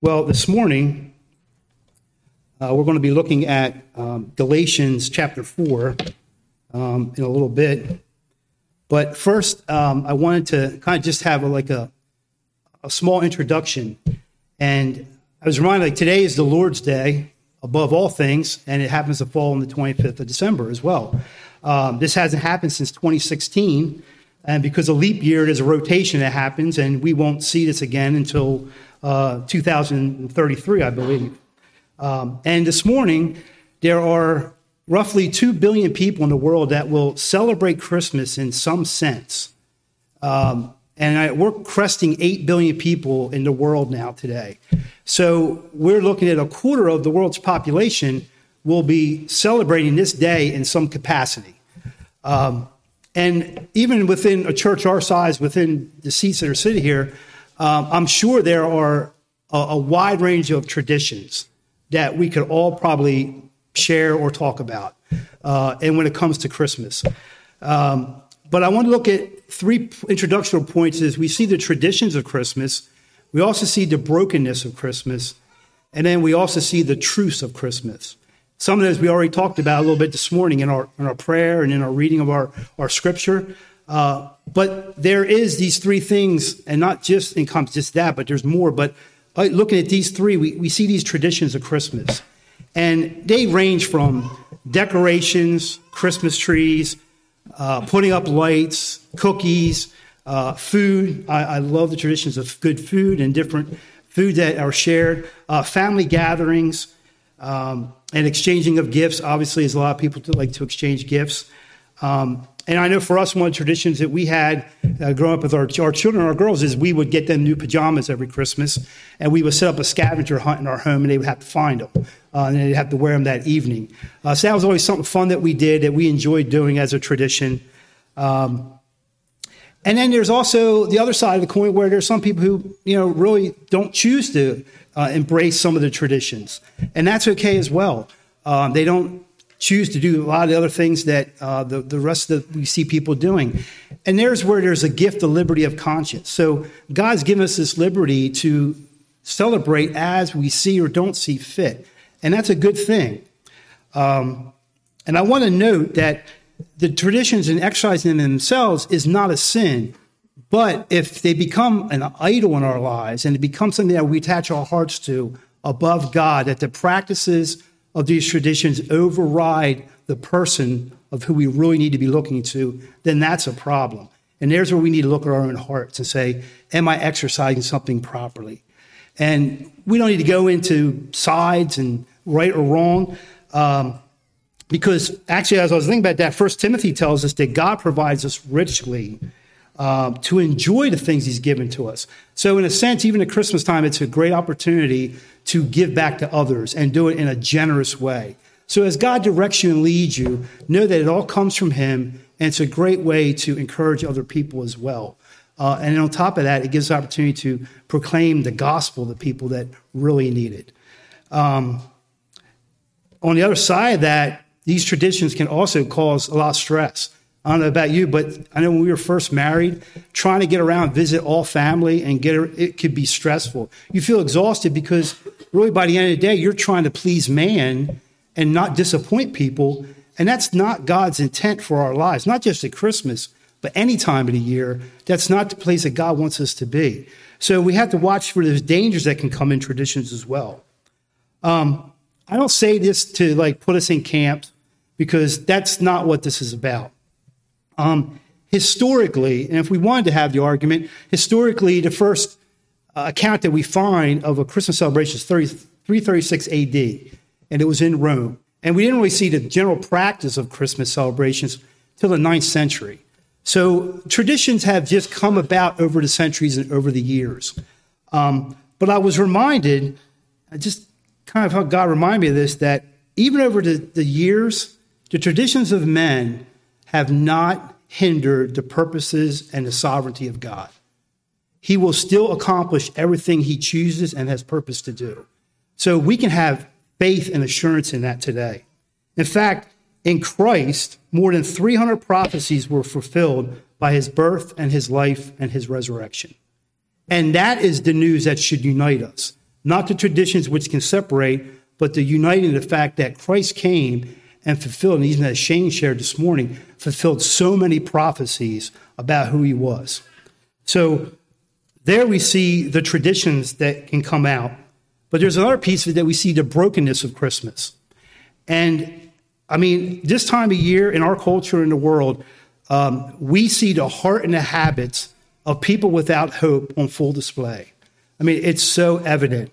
Well, this morning, uh, we're going to be looking at um, Galatians chapter 4 um, in a little bit. But first, um, I wanted to kind of just have a, like a, a small introduction. And I was reminded like today is the Lord's Day above all things, and it happens to fall on the 25th of December as well. Um, this hasn't happened since 2016. And because of leap year, there's a rotation that happens, and we won't see this again until uh, 2033, I believe. Um, and this morning, there are roughly 2 billion people in the world that will celebrate Christmas in some sense. Um, and I, we're cresting 8 billion people in the world now today. So we're looking at a quarter of the world's population will be celebrating this day in some capacity. Um, and even within a church our size, within the seats that are sitting here, um, I'm sure there are a, a, wide range of traditions that we could all probably share or talk about. Uh, and when it comes to Christmas, um, but I want to look at three introductory points. Is we see the traditions of Christmas, we also see the brokenness of Christmas, and then we also see the truths of Christmas. Some of those we already talked about a little bit this morning in our in our prayer and in our reading of our our scripture. Uh, but there is these three things, and not just encompass just that, but there's more. But uh, looking at these three, we, we see these traditions of Christmas. And they range from decorations, Christmas trees, uh, putting up lights, cookies, uh, food. I, I, love the traditions of good food and different food that are shared, uh, family gatherings, um, and exchanging of gifts. Obviously, as a lot of people like to exchange gifts. Um, and I know for us, one of the traditions that we had uh, growing up with our, our children, our girls, is we would get them new pajamas every Christmas, and we would set up a scavenger hunt in our home, and they would have to find them, uh, and they'd have to wear them that evening. Uh, so that was always something fun that we did that we enjoyed doing as a tradition. Um, and then there's also the other side of the coin where there's some people who, you know, really don't choose to uh, embrace some of the traditions, and that's okay as well. Um, they don't choose to do a lot of the other things that uh, the, the rest of the, we see people doing. And there's where there's a gift of liberty of conscience. So God's given us this liberty to celebrate as we see or don't see fit. And that's a good thing. Um, and I want to note that the traditions and exercising them themselves is not a sin. But if they become an idol in our lives and it becomes something that we attach our hearts to above God, that the practices of these traditions override the person of who we really need to be looking to, then that's a problem. And there's where we need to look at our own hearts and say, Am I exercising something properly? And we don't need to go into sides and right or wrong. Um, because actually, as I was thinking about that, First Timothy tells us that God provides us richly um, to enjoy the things He's given to us. So, in a sense, even at Christmas time, it's a great opportunity to give back to others and do it in a generous way. So, as God directs you and leads you, know that it all comes from Him, and it's a great way to encourage other people as well. Uh, and on top of that, it gives opportunity to proclaim the gospel to people that really need it. Um, on the other side of that, these traditions can also cause a lot of stress. I don't know about you, but I know when we were first married, trying to get around, visit all family, and get it could be stressful. You feel exhausted because really by the end of the day, you're trying to please man and not disappoint people. And that's not God's intent for our lives, not just at Christmas, but any time of the year. That's not the place that God wants us to be. So we have to watch for those dangers that can come in traditions as well. Um, I don't say this to like put us in camp because that's not what this is about. Um, historically, and if we wanted to have the argument, historically, the first uh, account that we find of a Christmas celebration is 30, 336 AD, and it was in Rome. And we didn't really see the general practice of Christmas celebrations till the ninth century. So traditions have just come about over the centuries and over the years. Um, but I was reminded, I just kind of how God reminded me of this, that even over the, the years, the traditions of men have not hindered the purposes and the sovereignty of God. He will still accomplish everything he chooses and has purpose to do. So we can have faith and assurance in that today. In fact, in Christ, more than 300 prophecies were fulfilled by his birth and his life and his resurrection. And that is the news that should unite us not the traditions which can separate, but the uniting the fact that Christ came and fulfilled, and even as Shane shared this morning, fulfilled so many prophecies about who he was. So there we see the traditions that can come out. But there's another piece that we see the brokenness of Christmas. And I mean, this time of year in our culture in the world, um, we see the heart and the habits of people without hope on full display. I mean, it's so evident.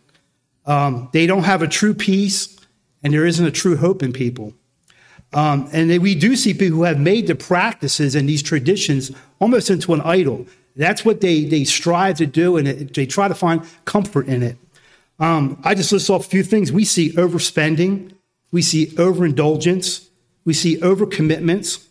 Um, they don't have a true peace, and there isn't a true hope in people. Um, and we do see people who have made the practices and these traditions almost into an idol. That's what they, they strive to do, and it, they try to find comfort in it. Um, I just list off a few things. We see overspending, we see overindulgence, we see overcommitments,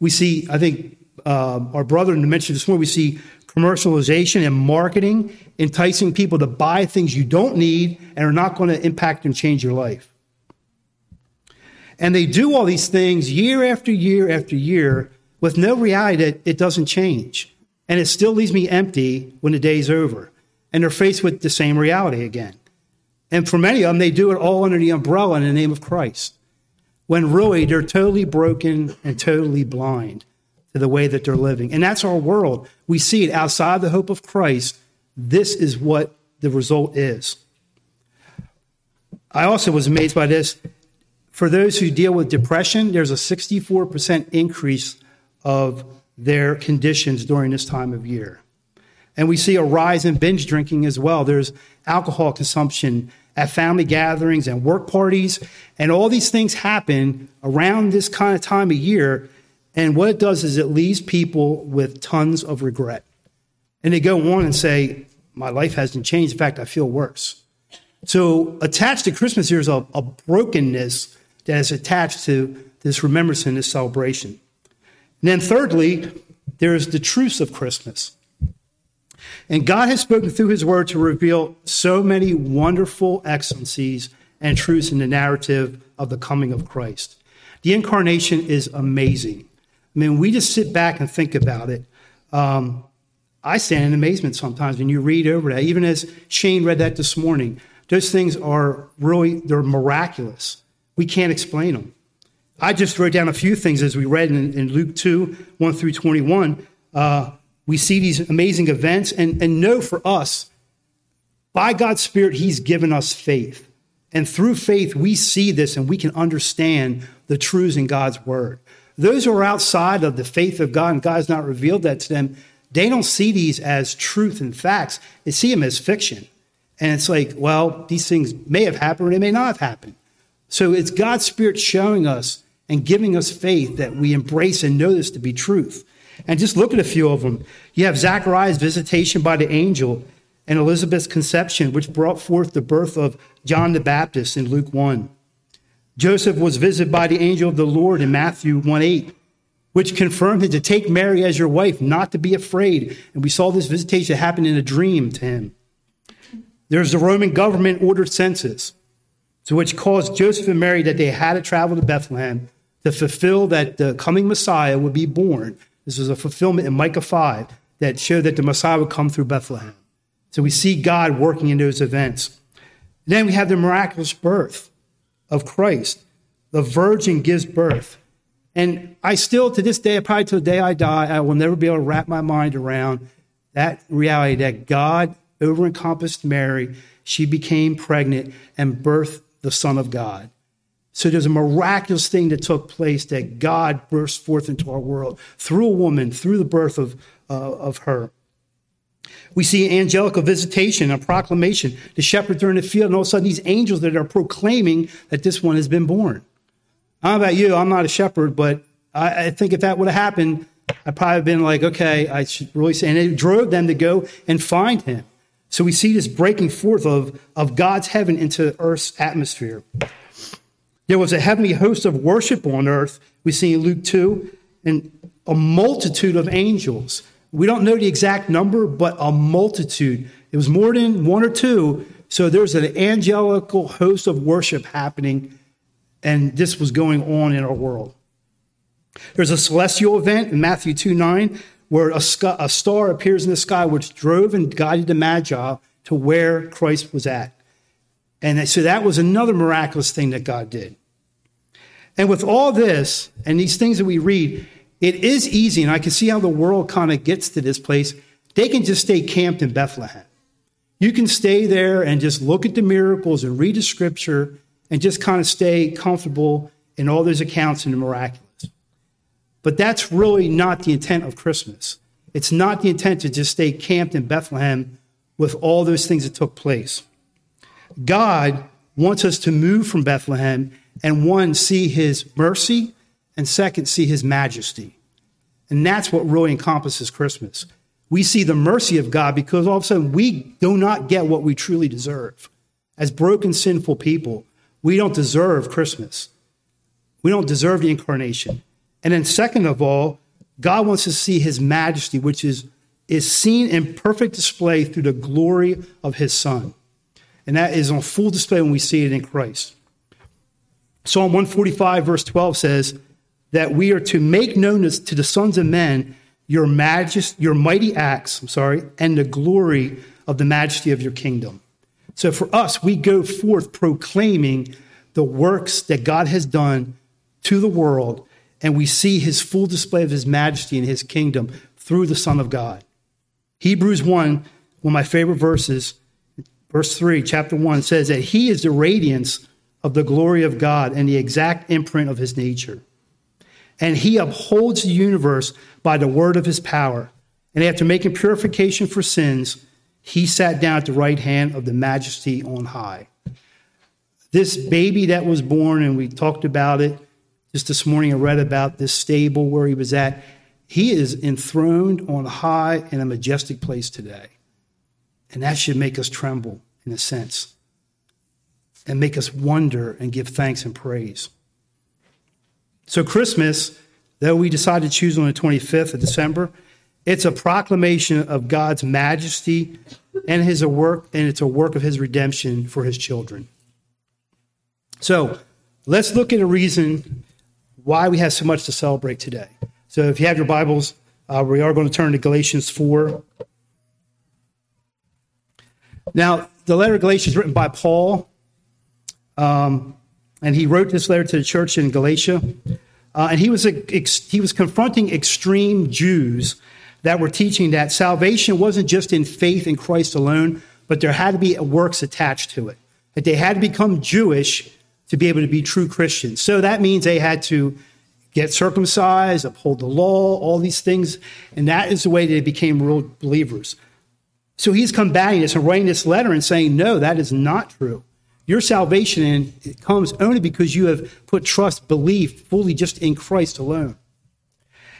we see, I think uh, our brother mentioned this morning, we see commercialization and marketing, enticing people to buy things you don't need and are not going to impact and change your life. And they do all these things year after year after year with no reality that it doesn't change. And it still leaves me empty when the day's over. And they're faced with the same reality again. And for many of them, they do it all under the umbrella in the name of Christ. When really they're totally broken and totally blind to the way that they're living. And that's our world. We see it outside the hope of Christ. This is what the result is. I also was amazed by this. For those who deal with depression, there's a 64% increase of their conditions during this time of year. And we see a rise in binge drinking as well. There's alcohol consumption at family gatherings and work parties, and all these things happen around this kind of time of year. And what it does is it leaves people with tons of regret. And they go on and say, My life hasn't changed. In fact, I feel worse. So, attached to Christmas, there's a, a brokenness that is attached to this remembrance and this celebration. And then, thirdly, there is the truth of Christmas. And God has spoken through his word to reveal so many wonderful excellencies and truths in the narrative of the coming of Christ. The incarnation is amazing. I mean, we just sit back and think about it. Um, I stand in amazement sometimes when you read over that. Even as Shane read that this morning, those things are really, they're miraculous. We can't explain them. I just wrote down a few things as we read in, in Luke 2, 1 through 21. Uh, we see these amazing events and, and know for us, by God's Spirit, He's given us faith. And through faith, we see this and we can understand the truths in God's Word. Those who are outside of the faith of God and God has not revealed that to them, they don't see these as truth and facts. They see them as fiction. And it's like, well, these things may have happened or they may not have happened. So it's God's Spirit showing us and giving us faith that we embrace and know this to be truth. And just look at a few of them. You have Zachariah's visitation by the angel and Elizabeth's conception, which brought forth the birth of John the Baptist in Luke 1. Joseph was visited by the angel of the Lord in Matthew 1 8, which confirmed him to take Mary as your wife, not to be afraid. And we saw this visitation happen in a dream to him. There's the Roman government ordered census, which caused Joseph and Mary that they had to travel to Bethlehem to fulfill that the coming Messiah would be born. This was a fulfillment in Micah 5 that showed that the Messiah would come through Bethlehem. So we see God working in those events. Then we have the miraculous birth of Christ. The virgin gives birth. And I still, to this day, probably to the day I die, I will never be able to wrap my mind around that reality that God over encompassed Mary. She became pregnant and birthed the Son of God. So there's a miraculous thing that took place that God burst forth into our world through a woman, through the birth of, uh, of her. We see angelical visitation, a proclamation. The shepherds are in the field, and all of a sudden, these angels that are proclaiming that this one has been born. I don't know about you, I'm not a shepherd, but I, I think if that would have happened, I'd probably have been like, okay, I should really say. And it drove them to go and find him. So we see this breaking forth of, of God's heaven into earth's atmosphere. There was a heavenly host of worship on earth, we see in Luke 2, and a multitude of angels. We don't know the exact number, but a multitude. It was more than one or two. So there's an angelical host of worship happening, and this was going on in our world. There's a celestial event in Matthew 2 9 where a, a, star appears in the sky which drove and guided the Magi to where Christ was at. And so that was another miraculous thing that God did. And with all this and these things that we read, it is easy, and I can see how the world kind of gets to this place. They can just stay camped in Bethlehem. You can stay there and just look at the miracles and read the scripture and just kind of stay comfortable in all those accounts and the miraculous. But that's really not the intent of Christmas. It's not the intent to just stay camped in Bethlehem with all those things that took place. God wants us to move from Bethlehem and one, see his mercy, and second, see his majesty. And that's what really encompasses Christmas. We see the mercy of God because all of a sudden we do not get what we truly deserve. As broken, sinful people, we don't deserve Christmas. We don't deserve the incarnation. And then, second of all, God wants to see his majesty, which is, is seen in perfect display through the glory of his Son. And that is on full display when we see it in Christ. Psalm 145, verse 12 says that we are to make known to the sons of men your majesty, your mighty acts, I'm sorry, and the glory of the majesty of your kingdom. So for us, we go forth proclaiming the works that God has done to the world, and we see his full display of his majesty and his kingdom through the Son of God. Hebrews 1, one of my favorite verses, verse 3, chapter 1, says that he is the radiance of the glory of God and the exact imprint of his nature. And he upholds the universe by the word of his power. And after making purification for sins, he sat down at the right hand of the majesty on high. This baby that was born, and we talked about it just this morning, I read about this stable where he was at. He is enthroned on high in a majestic place today. And that should make us tremble in a sense and make us wonder and give thanks and praise. So, Christmas, though we decide to choose on the 25th of December, it's a proclamation of God's majesty and his work, and it's a work of his redemption for his children. So, let's look at a reason why we have so much to celebrate today. So, if you have your Bibles, uh, we are going to turn to Galatians 4. Now, the letter of Galatians is written by Paul. Um, and he wrote this letter to the church in Galatia. Uh, and he was, a, ex, he was confronting extreme Jews that were teaching that salvation wasn't just in faith in Christ alone, but there had to be works attached to it. That they had to become Jewish to be able to be true Christians. So that means they had to get circumcised, uphold the law, all these things. And that is the way they became real believers. So he's combating this and writing this letter and saying, no, that is not true. Your salvation in, comes only because you have put trust, belief fully just in Christ alone.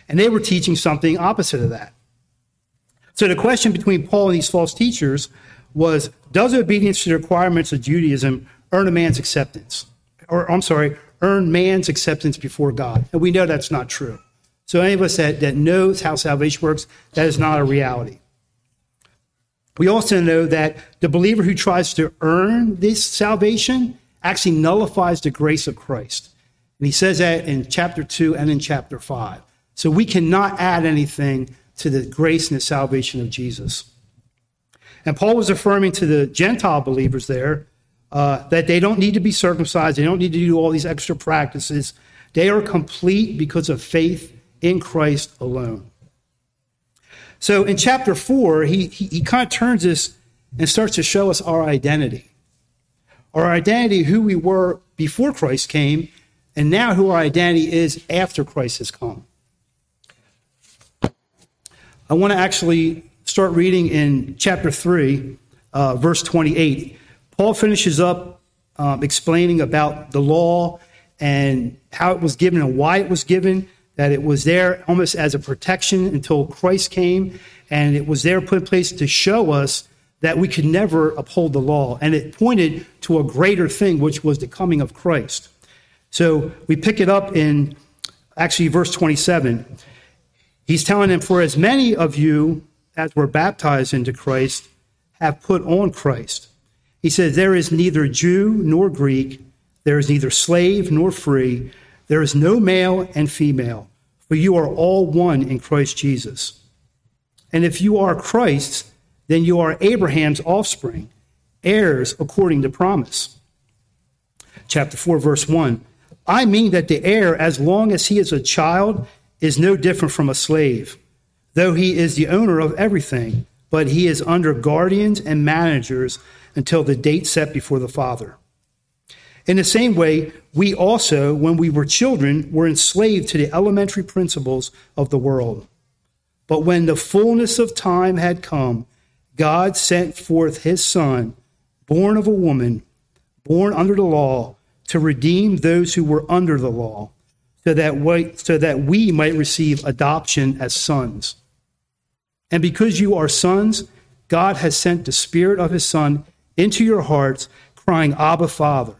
And they were teaching something opposite of that. So the question between Paul and these false teachers was Does obedience to the requirements of Judaism earn a man's acceptance? Or, I'm sorry, earn man's acceptance before God? And we know that's not true. So, any of us that, that knows how salvation works, that is not a reality. We also know that the believer who tries to earn this salvation actually nullifies the grace of Christ. And he says that in chapter 2 and in chapter 5. So we cannot add anything to the grace and the salvation of Jesus. And Paul was affirming to the Gentile believers there uh, that they don't need to be circumcised, they don't need to do all these extra practices. They are complete because of faith in Christ alone. So in chapter four, he, he, he kind of turns this and starts to show us our identity. Our identity, who we were before Christ came, and now who our identity is after Christ has come. I want to actually start reading in chapter 3, uh, verse 28. Paul finishes up um, explaining about the law and how it was given and why it was given that it was there almost as a protection until Christ came, and it was there put in place to show us that we could never uphold the law. And it pointed to a greater thing, which was the coming of Christ. So we pick it up in actually verse 27. He's telling them, For as many of you as were baptized into Christ have put on Christ. He says, There is neither Jew nor Greek, there is neither slave nor free there is no male and female, for you are all one in Christ Jesus. And if you are Christ's, then you are Abraham's offspring, heirs according to promise. Chapter 4, verse 1. I mean that the heir, as long as he is a child, is no different from a slave, though he is the owner of everything, but he is under guardians and managers until the date set before the father. In the same way, we also, when we were children, were enslaved to the elementary principles of the world. But when the fullness of time had come, God sent forth his Son, born of a woman, born under the law, to redeem those who were under the law, so that we, so that we might receive adoption as sons. And because you are sons, God has sent the Spirit of his Son into your hearts, crying, Abba, Father.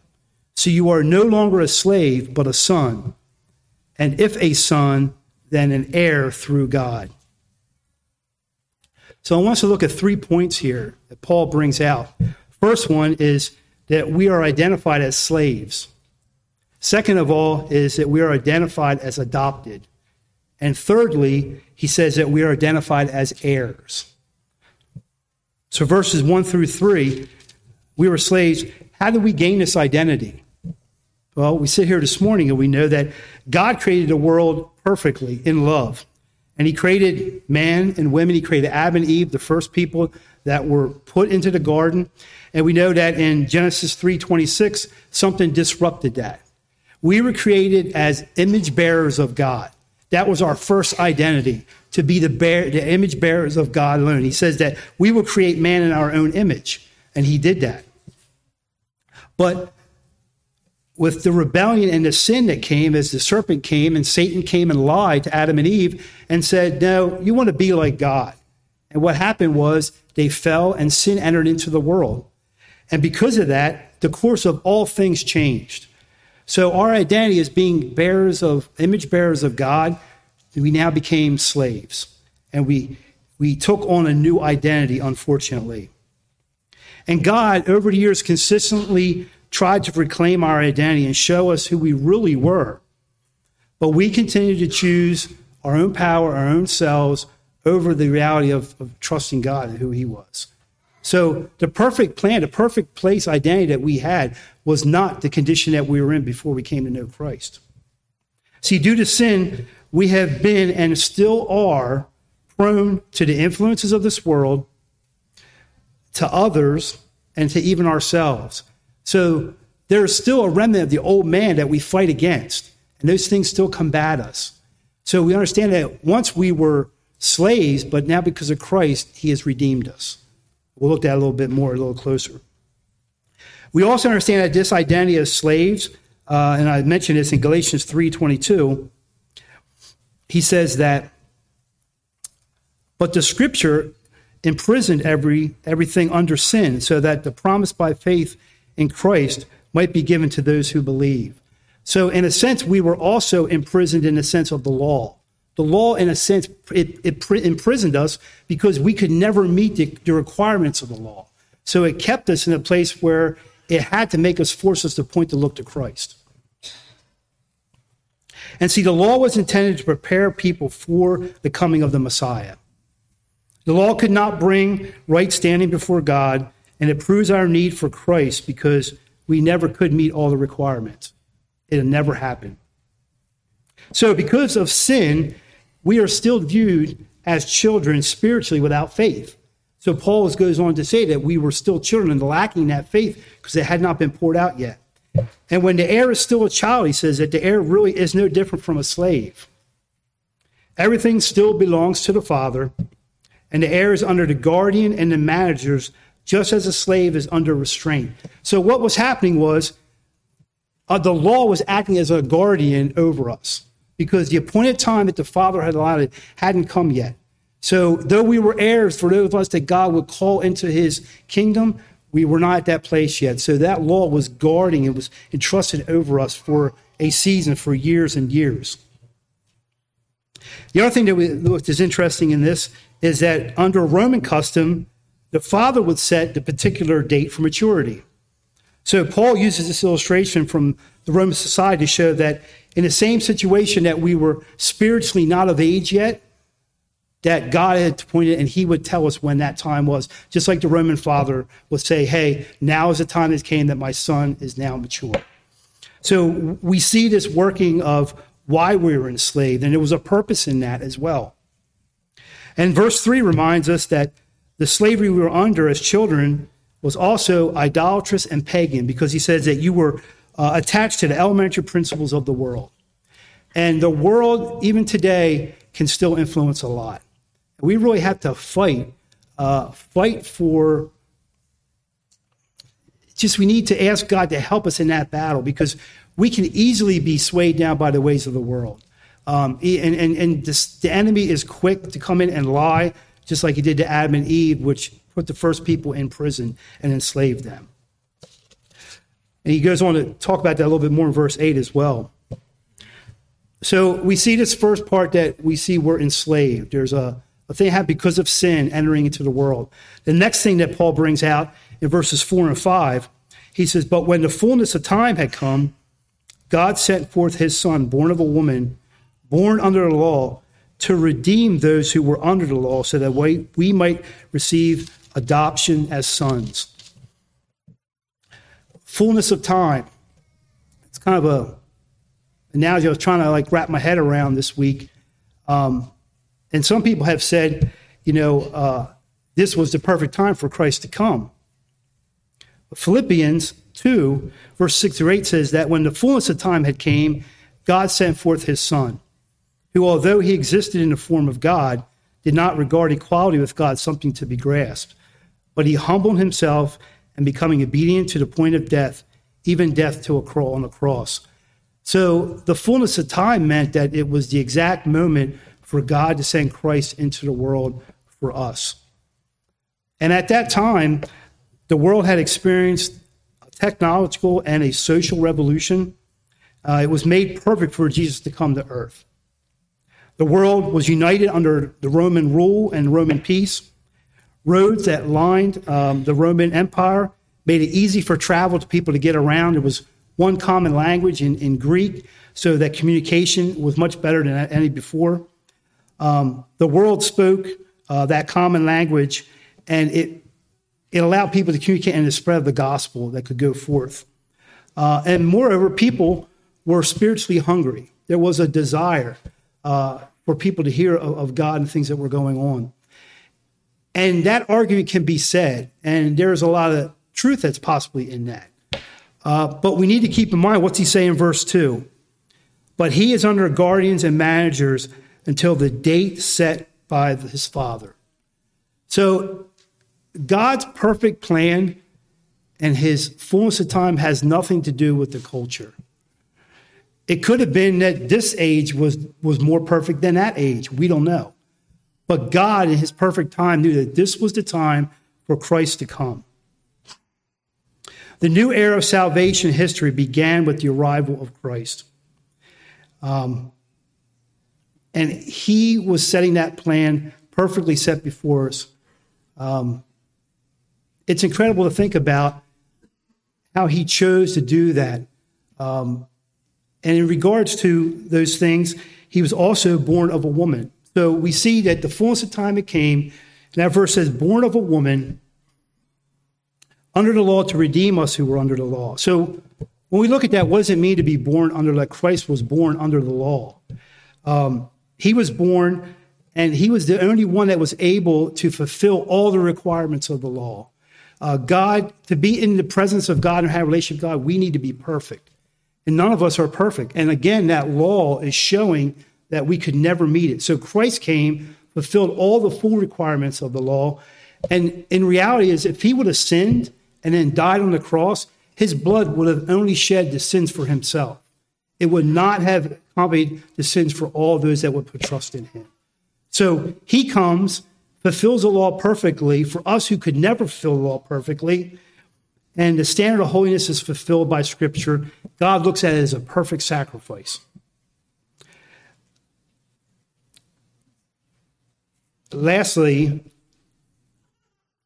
So you are no longer a slave, but a son. And if a son, then an heir through God. So I want us to look at three points here that Paul brings out. First one is that we are identified as slaves. Second of all is that we are identified as adopted. And thirdly, he says that we are identified as heirs. So verses 1 through 3, we were slaves. How did we gain this identity? Well, we sit here this morning and we know that God created the world perfectly in love. And he created man and women. He created Adam and Eve, the first people that were put into the garden. And we know that in Genesis 3:26, something disrupted that. We were created as image bearers of God. That was our first identity, to be the, bear, the image bearers of God alone. He says that we will create man in our own image, and he did that. But with the rebellion and the sin that came as the serpent came and Satan came and lied to Adam and Eve and said, No, you want to be like God. And what happened was they fell and sin entered into the world. And because of that, the course of all things changed. So our identity as being bearers of image bearers of God, we now became slaves. And we we took on a new identity, unfortunately. And God, over the years, consistently tried to reclaim our identity and show us who we really were. But we continue to choose our own power, our own selves, over the reality of, of trusting God and who He was. So the perfect plan, the perfect place identity that we had was not the condition that we were in before we came to know Christ. See, due to sin, we have been and still are prone to the influences of this world, to others, and to even ourselves. So there's still a remnant of the old man that we fight against, and those things still combat us. So we understand that once we were slaves, but now because of Christ, he has redeemed us. We'll look at that a little bit more, a little closer. We also understand that this identity as slaves, uh, and I mentioned this in Galatians 3.22, he says that, but the scripture imprisoned every, everything under sin so that the promise by faith in Christ might be given to those who believe. So, in a sense, we were also imprisoned in the sense of the law. The law, in a sense, it, it imprisoned us because we could never meet the, the requirements of the law. So it kept us in a place where it had to make us force us to point to look to Christ. And see, the law was intended to prepare people for the coming of the Messiah. The law could not bring right standing before God, and it proves our need for Christ because we never could meet all the requirements. It'll never happen. So, because of sin, we are still viewed as children spiritually without faith. So, Paul goes on to say that we were still children lacking that faith because it had not been poured out yet. And when the heir is still a child, he says that the heir really is no different from a slave. Everything still belongs to the father, and the heir is under the guardian and the managers just as a slave is under restraint. So, what was happening was uh, the law was acting as a guardian over us because the appointed time that the Father had allotted hadn't come yet. So, though we were heirs for those of us that God would call into his kingdom, we were not at that place yet. So, that law was guarding, it was entrusted over us for a season, for years and years. The other thing that we, is interesting in this is that under Roman custom, the father would set the particular date for maturity. So Paul uses this illustration from the Roman society to show that in the same situation that we were spiritually not of age yet, that God had appointed, and He would tell us when that time was. Just like the Roman father would say, Hey, now is the time that came that my son is now mature. So we see this working of why we were enslaved, and there was a purpose in that as well. And verse 3 reminds us that the slavery we were under as children was also idolatrous and pagan because he says that you were uh, attached to the elementary principles of the world. And the world, even today, can still influence a lot. We really have to fight, uh, fight for. Just we need to ask God to help us in that battle because we can easily be swayed down by the ways of the world. Um, and and, and this, the enemy is quick to come in and lie, just like he did to Adam and Eve, which put the first people in prison and enslaved them. And he goes on to talk about that a little bit more in verse 8 as well. So we see this first part that we see we're enslaved. There's a, a thing happened because of sin entering into the world. The next thing that Paul brings out in verses 4 and 5, he says, But when the fullness of time had come, God sent forth his son, born of a woman, born under the law, to redeem those who were under the law, so that we, we might receive adoption as sons. Fullness of time. It's kind of a analogy I was trying to like wrap my head around this week. Um, and some people have said, you know, uh, this was the perfect time for Christ to come. Philippians 2, verse 6 through 8 says that when the fullness of time had came, God sent forth his Son, who, although he existed in the form of God, did not regard equality with God something to be grasped, but he humbled himself and becoming obedient to the point of death, even death to a cross on the cross. So the fullness of time meant that it was the exact moment for God to send Christ into the world for us. And at that time, the world had experienced a technological and a social revolution. Uh, it was made perfect for Jesus to come to earth. The world was united under the Roman rule and Roman peace. Roads that lined um, the Roman Empire made it easy for travel to people to get around. There was one common language in, in Greek, so that communication was much better than any before. Um, the world spoke uh, that common language, and it it allowed people to communicate and to spread the gospel that could go forth. Uh, and moreover, people were spiritually hungry. There was a desire uh, for people to hear of, of, God and things that were going on. And that argument can be said, and there's a lot of truth that's possibly in that. Uh, but we need to keep in mind what's he saying in verse 2? But he is under guardians and managers until the date set by his father. So God's perfect plan and his fullness of time has nothing to do with the culture. It could have been that this age was, was more perfect than that age. We don't know. But God, in his perfect time, knew that this was the time for Christ to come. The new era of salvation history began with the arrival of Christ. Um, and he was setting that plan perfectly set before us. Um, it's incredible to think about how he chose to do that. Um, and in regards to those things, he was also born of a woman. So we see that the fullness of time it came, and that verse says, born of a woman under the law to redeem us who were under the law. So when we look at that, what does it mean to be born under like Christ was born under the law? Um, he was born, and he was the only one that was able to fulfill all the requirements of the law. Uh, God, to be in the presence of God and have a relationship with God, we need to be perfect. And none of us are perfect. And again, that law is showing that we could never meet it. So Christ came, fulfilled all the full requirements of the law. And in reality, is if he would have sinned and then died on the cross, his blood would have only shed the sins for himself. It would not have copied the sins for all those that would put trust in him. So he comes, fulfills the law perfectly for us who could never fulfill the law perfectly. And the standard of holiness is fulfilled by Scripture. God looks at it as a perfect sacrifice. Lastly,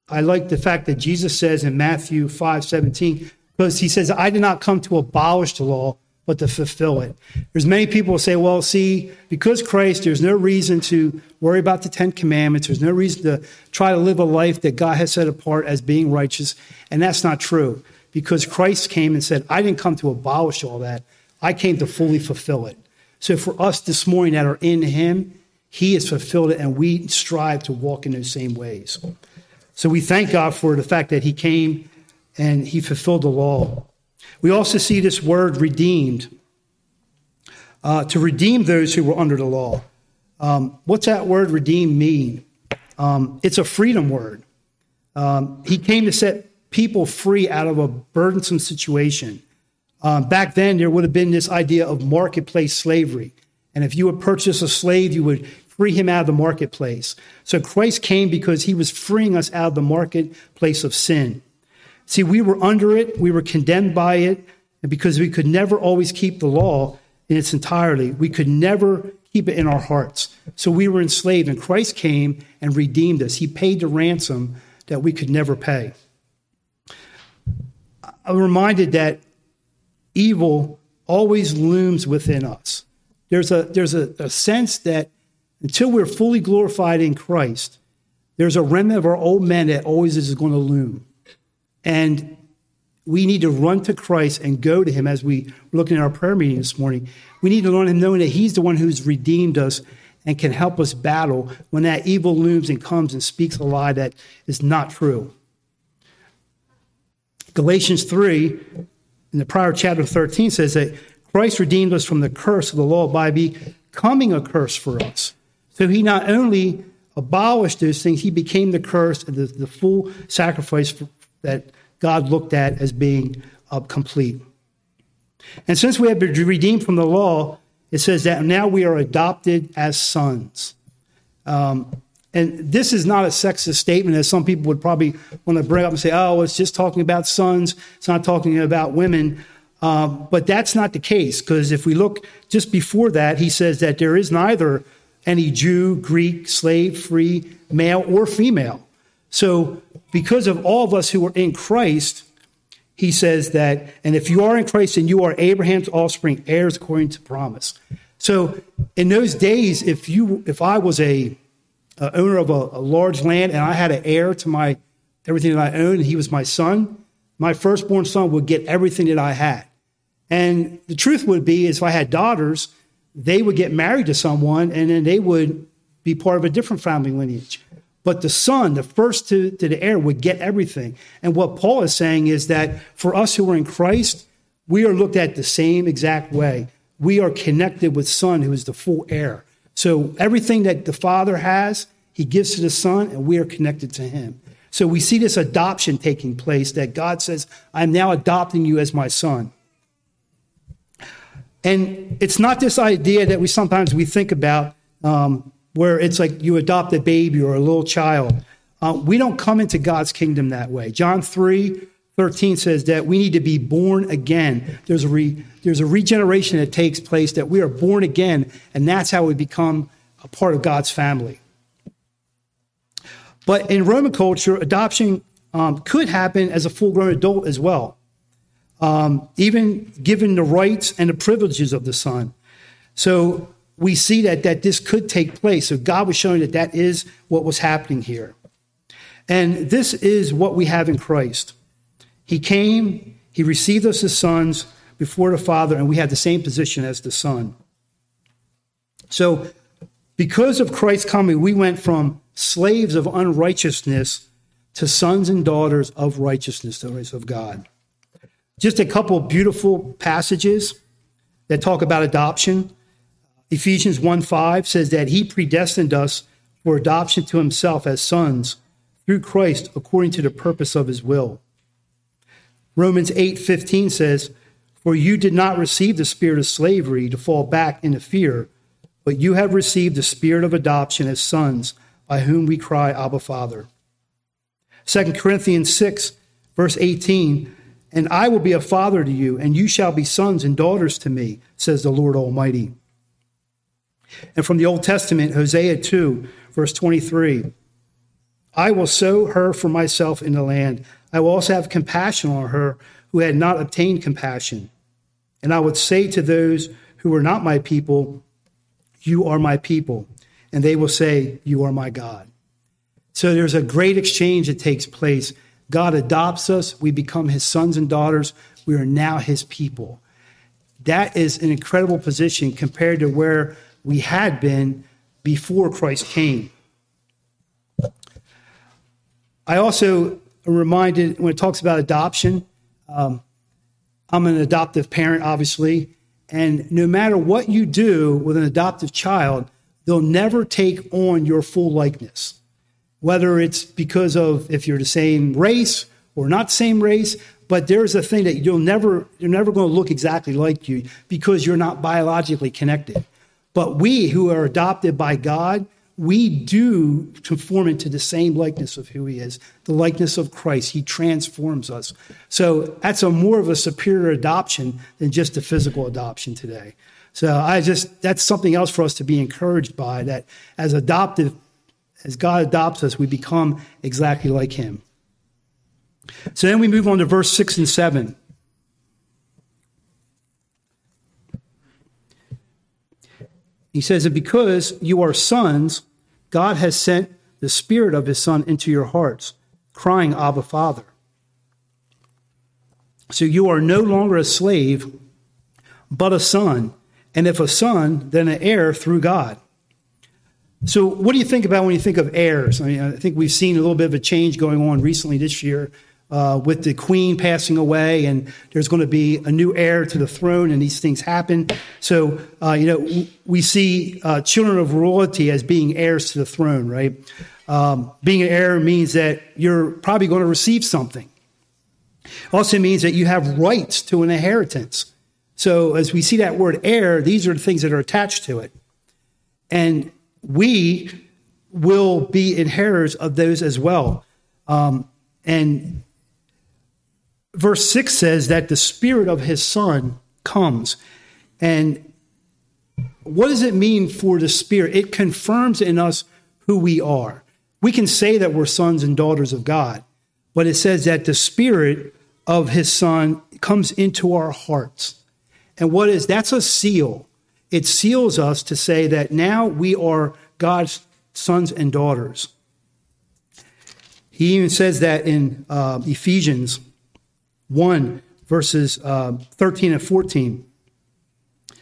I like the fact that Jesus says in Matthew 5 17, because he says, I did not come to abolish the law, but to fulfill it. There's many people who say, well, see, because Christ, there's no reason to worry about the Ten Commandments. There's no reason to try to live a life that God has set apart as being righteous. And that's not true because Christ came and said, I didn't come to abolish all that. I came to fully fulfill it. So for us this morning that are in Him, He has fulfilled it and we strive to walk in those same ways. So we thank God for the fact that He came and He fulfilled the law. We also see this word redeemed, uh, to redeem those who were under the law. Um, what's that word redeem mean? Um, it's a freedom word. Um, he came to set people free out of a burdensome situation. Um, back then, there would have been this idea of marketplace slavery. And if you would purchase a slave, you would free him out of the marketplace. So Christ came because he was freeing us out of the marketplace of sin. See, we were under it, we were condemned by it, and because we could never always keep the law in its entirety, we could never keep it in our hearts. So we were enslaved, and Christ came and redeemed us. He paid the ransom that we could never pay. I'm reminded that evil always looms within us. There's a, there's a, a sense that until we're fully glorified in Christ, there's a remnant of our old men that always is going to loom. And we need to run to Christ and go to him as we were looking at our prayer meeting this morning. We need to learn him knowing that he's the one who's redeemed us and can help us battle when that evil looms and comes and speaks a lie that is not true. Galatians 3, in the prior chapter 13, says that Christ redeemed us from the curse of the law by becoming a curse for us. So he not only abolished those things, he became the curse and the, the full sacrifice for, that God looked at as being uh, complete. And since we have been redeemed from the law, it says that now we are adopted as sons. Um, and this is not a sexist statement, as some people would probably want to bring up and say, oh, it's just talking about sons, it's not talking about women. Um, but that's not the case, because if we look just before that, he says that there is neither any Jew, Greek, slave, free, male, or female. So, because of all of us who are in Christ, he says that, and if you are in Christ and you are Abraham's offspring, heirs according to promise. So, in those days, if you, if I was a, a owner of a, a, large land and I had an heir to my everything that I owned, and he was my son, my firstborn son would get everything that I had. And the truth would be, is if I had daughters, they would get married to someone, and then they would be part of a different family lineage. But the son, the first to, to the heir, would get everything. And what Paul is saying is that for us who are in Christ, we are looked at the same exact way. We are connected with Son, who is the full heir. So everything that the Father has, he gives to the Son, and we are connected to him. So we see this adoption taking place that God says, I'm now adopting you as my son. And it's not this idea that we sometimes we think about um, where it's like you adopt a baby or a little child. Uh, we don't come into God's kingdom that way. John 3 13 says that we need to be born again. There's a, re, there's a regeneration that takes place, that we are born again, and that's how we become a part of God's family. But in Roman culture, adoption um, could happen as a full grown adult as well, um, even given the rights and the privileges of the son. So we see that, that this could take place. So God was showing that that is what was happening here. And this is what we have in Christ. He came, he received us as sons before the Father, and we had the same position as the Son. So, because of Christ's coming, we went from slaves of unrighteousness to sons and daughters of righteousness, the of God. Just a couple beautiful passages that talk about adoption. Ephesians 1 5 says that he predestined us for adoption to himself as sons through Christ according to the purpose of his will. Romans 8 15 says, For you did not receive the spirit of slavery to fall back into fear, but you have received the spirit of adoption as sons, by whom we cry, Abba, Father. 2 Corinthians 6, verse 18, And I will be a father to you, and you shall be sons and daughters to me, says the Lord Almighty. And from the Old Testament, Hosea 2, verse 23 I will sow her for myself in the land. I will also have compassion on her who had not obtained compassion. And I would say to those who are not my people, You are my people. And they will say, You are my God. So there's a great exchange that takes place. God adopts us, we become his sons and daughters, we are now his people. That is an incredible position compared to where we had been before Christ came. I also am reminded when it talks about adoption, um, I'm an adoptive parent, obviously, and no matter what you do with an adoptive child, they'll never take on your full likeness. Whether it's because of if you're the same race or not same race, but there's a thing that you'll never you're never going to look exactly like you because you're not biologically connected. But we who are adopted by God, we do conform into the same likeness of who he is, the likeness of Christ. He transforms us. So that's a more of a superior adoption than just a physical adoption today. So I just that's something else for us to be encouraged by that as adopted, as God adopts us, we become exactly like him. So then we move on to verse six and seven. He says that because you are sons, God has sent the Spirit of His Son into your hearts, crying, Abba, Father. So you are no longer a slave, but a son. And if a son, then an heir through God. So, what do you think about when you think of heirs? I mean, I think we've seen a little bit of a change going on recently this year uh, with the queen passing away, and there's going to be a new heir to the throne, and these things happen. So, uh, you know, we see uh, children of royalty as being heirs to the throne, right? Um, being an heir means that you're probably going to receive something. Also means that you have rights to an inheritance. So, as we see that word heir, these are the things that are attached to it. And we will be inheritors of those as well. Um, and verse 6 says that the spirit of his son comes. And what does it mean for the spirit? It confirms in us who we are. We can say that we're sons and daughters of God, but it says that the spirit of his son comes into our hearts. And what is that's a seal. It seals us to say that now we are God's sons and daughters. He even says that in uh, Ephesians 1, verses uh, 13 and 14.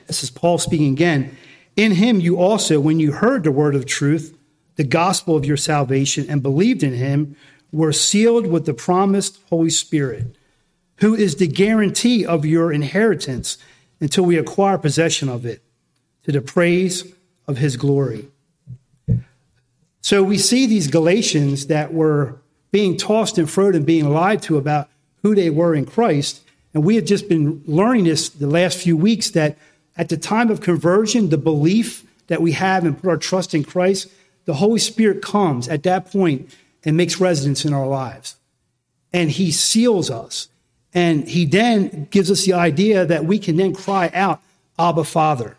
This is Paul speaking again. In him you also, when you heard the word of truth, the gospel of your salvation, and believed in him, were sealed with the promised Holy Spirit, who is the guarantee of your inheritance until we acquire possession of it, to the praise of his glory. So we see these Galatians that were being tossed and froed and being lied to about who they were in Christ. And we have just been learning this the last few weeks that at the time of conversion, the belief that we have and put our trust in Christ, the Holy Spirit comes at that point and makes residence in our lives. And he seals us. And he then gives us the idea that we can then cry out, Abba, Father.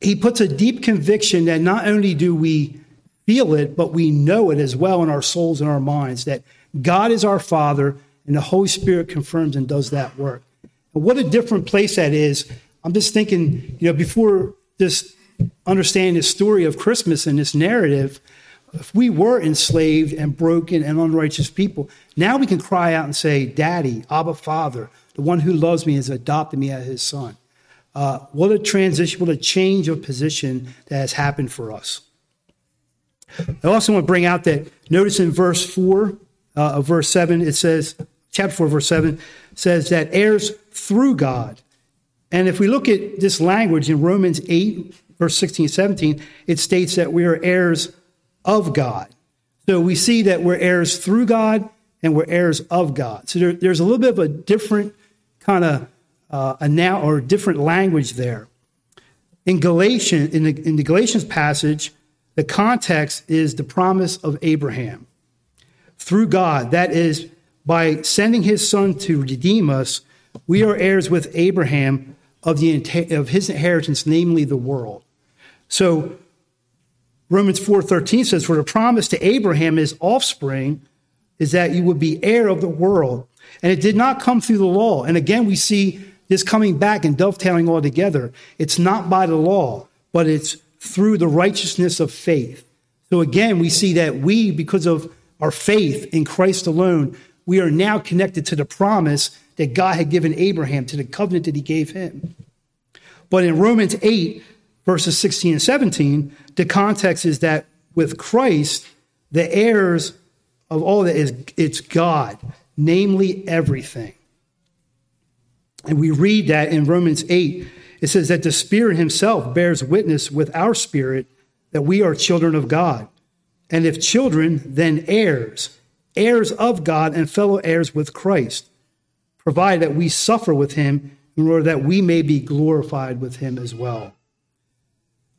He puts a deep conviction that not only do we feel it, but we know it as well in our souls and our minds that God is our Father and the Holy Spirit confirms and does that work. And what a different place that is. I'm just thinking, you know, before this understanding the story of Christmas and this narrative, if we were enslaved and broken and unrighteous people, now we can cry out and say, Daddy, Abba Father, the one who loves me has adopted me as his son. Uh, what a transition, what a change of position that has happened for us. I also want to bring out that notice in verse 4 uh, of verse 7, it says, chapter 4, verse 7, says that heirs through God. And if we look at this language in Romans 8, verse 16 17, it states that we are heirs of God. So we see that we're heirs through God and we're heirs of God. So there, there's a little bit of a different kind of uh, a now or different language there. In Galatians, in the, in the Galatians passage, the context is the promise of Abraham. Through God, that is, by sending his son to redeem us, we are heirs with Abraham of, the, of his inheritance, namely the world. So Romans 4:13 says, For the promise to Abraham, his offspring, is that you would be heir of the world. And it did not come through the law. And again, we see this coming back and dovetailing all together. It's not by the law, but it's through the righteousness of faith. So again, we see that we, because of our faith in Christ alone, we are now connected to the promise that God had given Abraham, to the covenant that he gave him. But in Romans 8, verses 16 and 17, the context is that with Christ, the heirs of all that is it's God, namely everything. And we read that in Romans 8, it says that the Spirit Himself bears witness with our spirit that we are children of God. And if children, then heirs, heirs of God and fellow heirs with Christ, provided that we suffer with Him in order that we may be glorified with Him as well.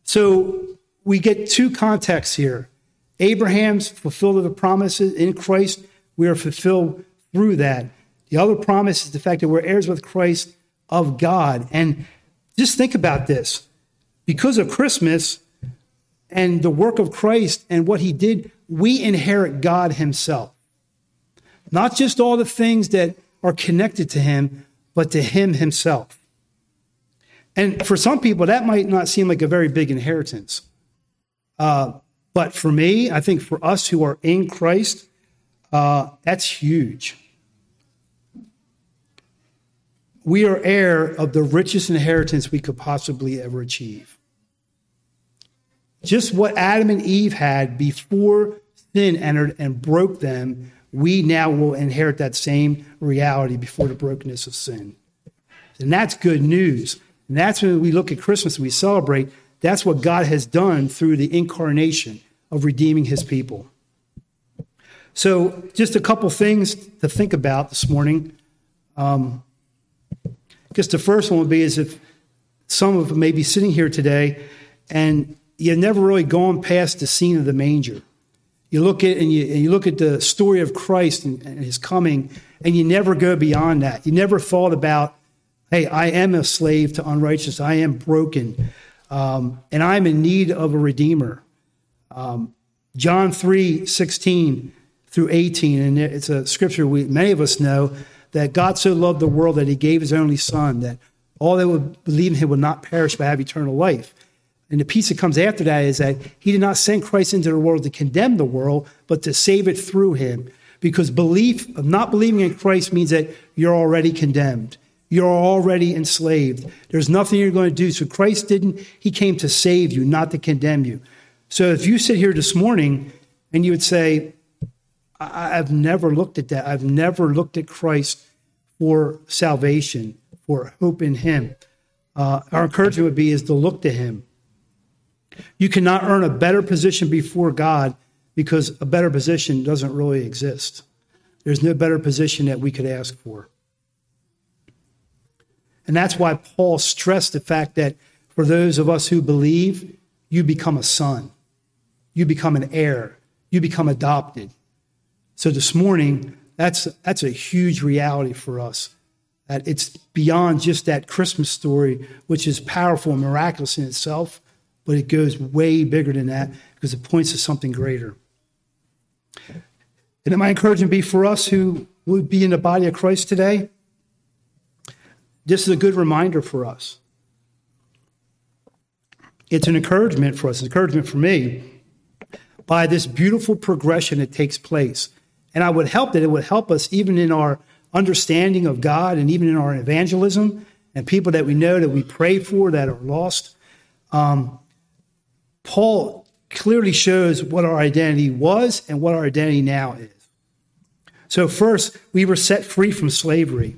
So we get two contexts here. Abraham's fulfilled of the promises in Christ. We are fulfilled through that. The other promise is the fact that we're heirs with Christ of God. And just think about this. Because of Christmas and the work of Christ and what he did, we inherit God himself. Not just all the things that are connected to him, but to him himself. And for some people, that might not seem like a very big inheritance. Uh, but for me, I think for us who are in Christ, uh, that's huge. We are heir of the richest inheritance we could possibly ever achieve. Just what Adam and Eve had before sin entered and broke them, we now will inherit that same reality before the brokenness of sin. And that's good news. And that's when we look at Christmas and we celebrate. That's what God has done through the incarnation of redeeming his people. So, just a couple things to think about this morning. Um, because the first one would be is if some of them may be sitting here today and you've never really gone past the scene of the manger. You look at and you, and you look at the story of Christ and, and his coming, and you never go beyond that. You never thought about, hey, I am a slave to unrighteousness. I am broken, um, and I'm in need of a redeemer. Um, John 3 16 through 18, and it's a scripture we many of us know that God so loved the world that he gave his only son, that all that would believe in him would not perish but have eternal life. And the piece that comes after that is that he did not send Christ into the world to condemn the world, but to save it through him. Because belief of not believing in Christ means that you're already condemned. You're already enslaved. There's nothing you're going to do. So Christ didn't, he came to save you, not to condemn you. So if you sit here this morning and you would say, I've never looked at that. I've never looked at Christ for salvation, for hope in Him. Uh, our encouragement would be is to look to Him. You cannot earn a better position before God because a better position doesn't really exist. There's no better position that we could ask for. And that's why Paul stressed the fact that for those of us who believe, you become a son, you become an heir, you become adopted. So this morning, that's, that's a huge reality for us. That it's beyond just that Christmas story, which is powerful and miraculous in itself, but it goes way bigger than that because it points to something greater. And my encouragement be for us who would be in the body of Christ today? This is a good reminder for us. It's an encouragement for us, an encouragement for me by this beautiful progression that takes place and I would help that it would help us even in our understanding of God and even in our evangelism and people that we know that we pray for that are lost. Um, Paul clearly shows what our identity was and what our identity now is. So, first, we were set free from slavery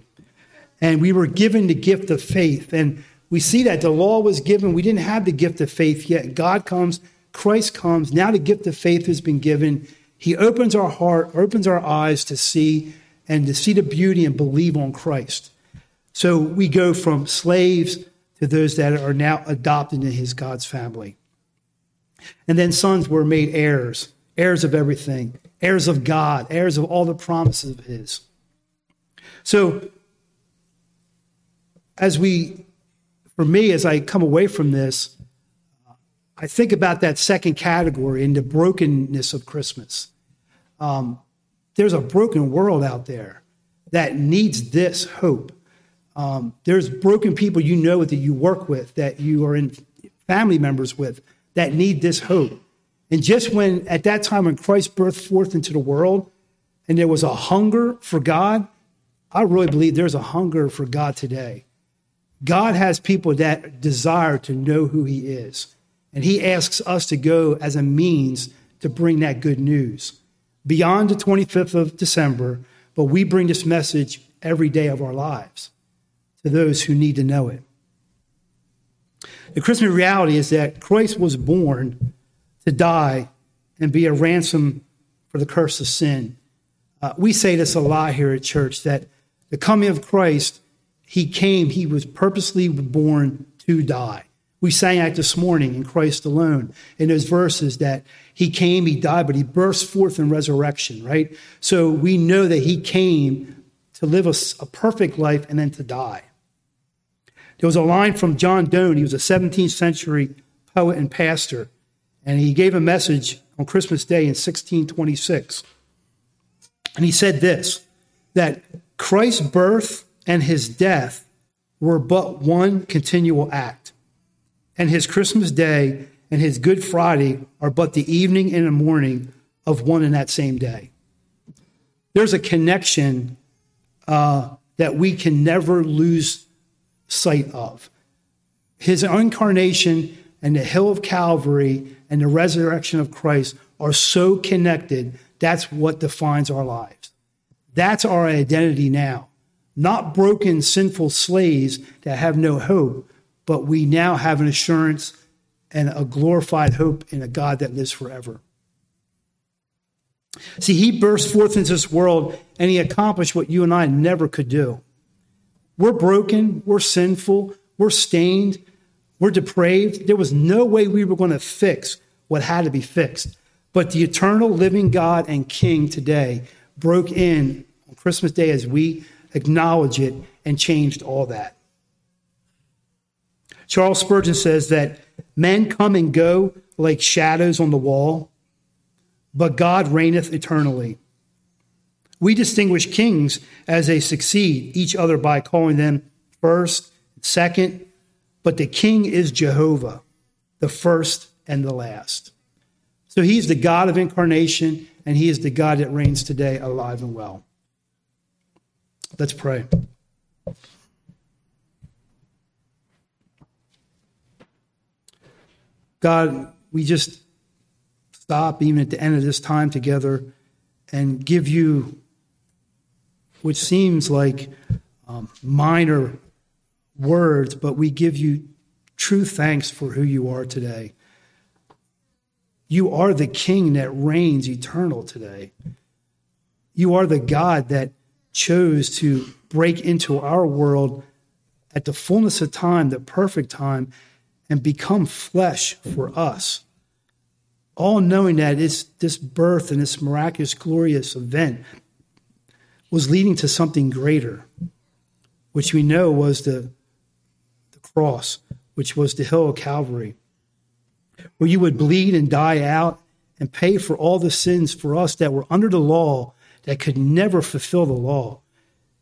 and we were given the gift of faith. And we see that the law was given. We didn't have the gift of faith yet. God comes, Christ comes. Now the gift of faith has been given. He opens our heart, opens our eyes to see and to see the beauty and believe on Christ. So we go from slaves to those that are now adopted into his God's family. And then sons were made heirs, heirs of everything, heirs of God, heirs of all the promises of his. So as we, for me, as I come away from this, I think about that second category in the brokenness of Christmas. Um, there's a broken world out there. that needs this hope. Um, there's broken people you know that you work with, that you are in family members with, that need this hope. And just when, at that time, when Christ birthed forth into the world, and there was a hunger for God, I really believe there's a hunger for God today. God has people that desire to know who He is. And He asks us to go as a means to bring that good news. Beyond the 25th of December, but we bring this message every day of our lives to those who need to know it. The Christmas reality is that Christ was born to die and be a ransom for the curse of sin. Uh, we say this a lot here at church that the coming of Christ, he came, he was purposely born to die. We sang that this morning in Christ alone in those verses that he came, he died, but he burst forth in resurrection, right? So we know that he came to live a, a perfect life and then to die. There was a line from John Donne, he was a 17th century poet and pastor, and he gave a message on Christmas Day in 1626. And he said this that Christ's birth and his death were but one continual act, and his Christmas Day and his Good Friday are but the evening and the morning of one and that same day. There's a connection uh, that we can never lose sight of. His incarnation and the hill of Calvary and the resurrection of Christ are so connected. That's what defines our lives. That's our identity now. Not broken, sinful slaves that have no hope, but we now have an assurance and a glorified hope in a God that lives forever. See, he burst forth into this world and he accomplished what you and I never could do. We're broken, we're sinful, we're stained, we're depraved. There was no way we were going to fix what had to be fixed. But the eternal living God and King today broke in on Christmas Day as we acknowledge it and changed all that. Charles Spurgeon says that men come and go like shadows on the wall, but God reigneth eternally. We distinguish kings as they succeed each other by calling them first, second, but the king is Jehovah, the first and the last. So he's the God of incarnation, and he is the God that reigns today, alive and well. Let's pray. God, we just stop even at the end of this time together and give you, which seems like um, minor words, but we give you true thanks for who you are today. You are the King that reigns eternal today. You are the God that chose to break into our world at the fullness of time, the perfect time, and become flesh for us. All knowing that it's, this birth and this miraculous, glorious event was leading to something greater, which we know was the the cross, which was the hill of Calvary, where you would bleed and die out and pay for all the sins for us that were under the law that could never fulfill the law.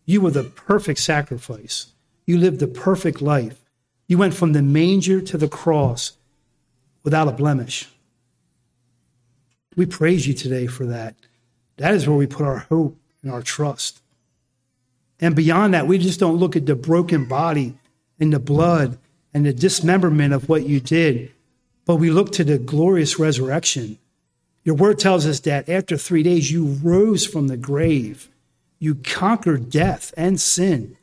You were the perfect sacrifice. You lived the perfect life. You went from the manger to the cross without a blemish. We praise you today for that. That is where we put our hope and our trust. And beyond that, we just don't look at the broken body and the blood and the dismemberment of what you did, but we look to the glorious resurrection. Your word tells us that after three days you rose from the grave, you conquered death and sin,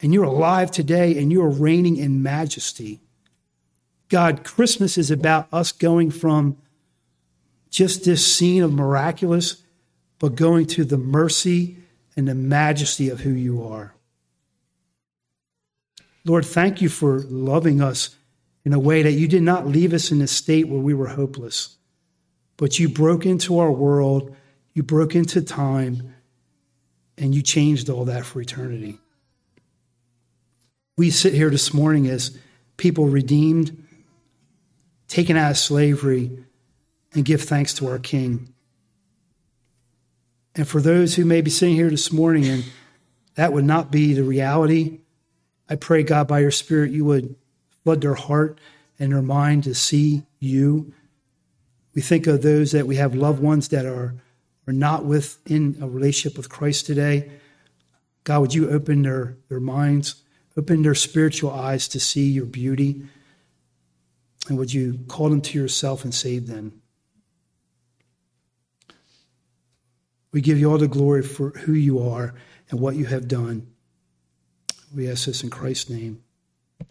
and you're alive today and you're reigning in majesty. God, Christmas is about us going from just this scene of miraculous, but going to the mercy and the majesty of who you are. Lord, thank you for loving us in a way that you did not leave us in a state where we were hopeless, but you broke into our world, you broke into time, and you changed all that for eternity. We sit here this morning as people redeemed, taken out of slavery, and give thanks to our King. And for those who may be sitting here this morning and that would not be the reality. I pray, God, by your Spirit, you would flood their heart and their mind to see you. We think of those that we have loved ones that are, are not within a relationship with Christ today. God, would you open their, their minds, open their spiritual eyes to see your beauty? And would you call them to yourself and save them? We give you all the glory for who you are and what you have done. We ask this in Christ's name.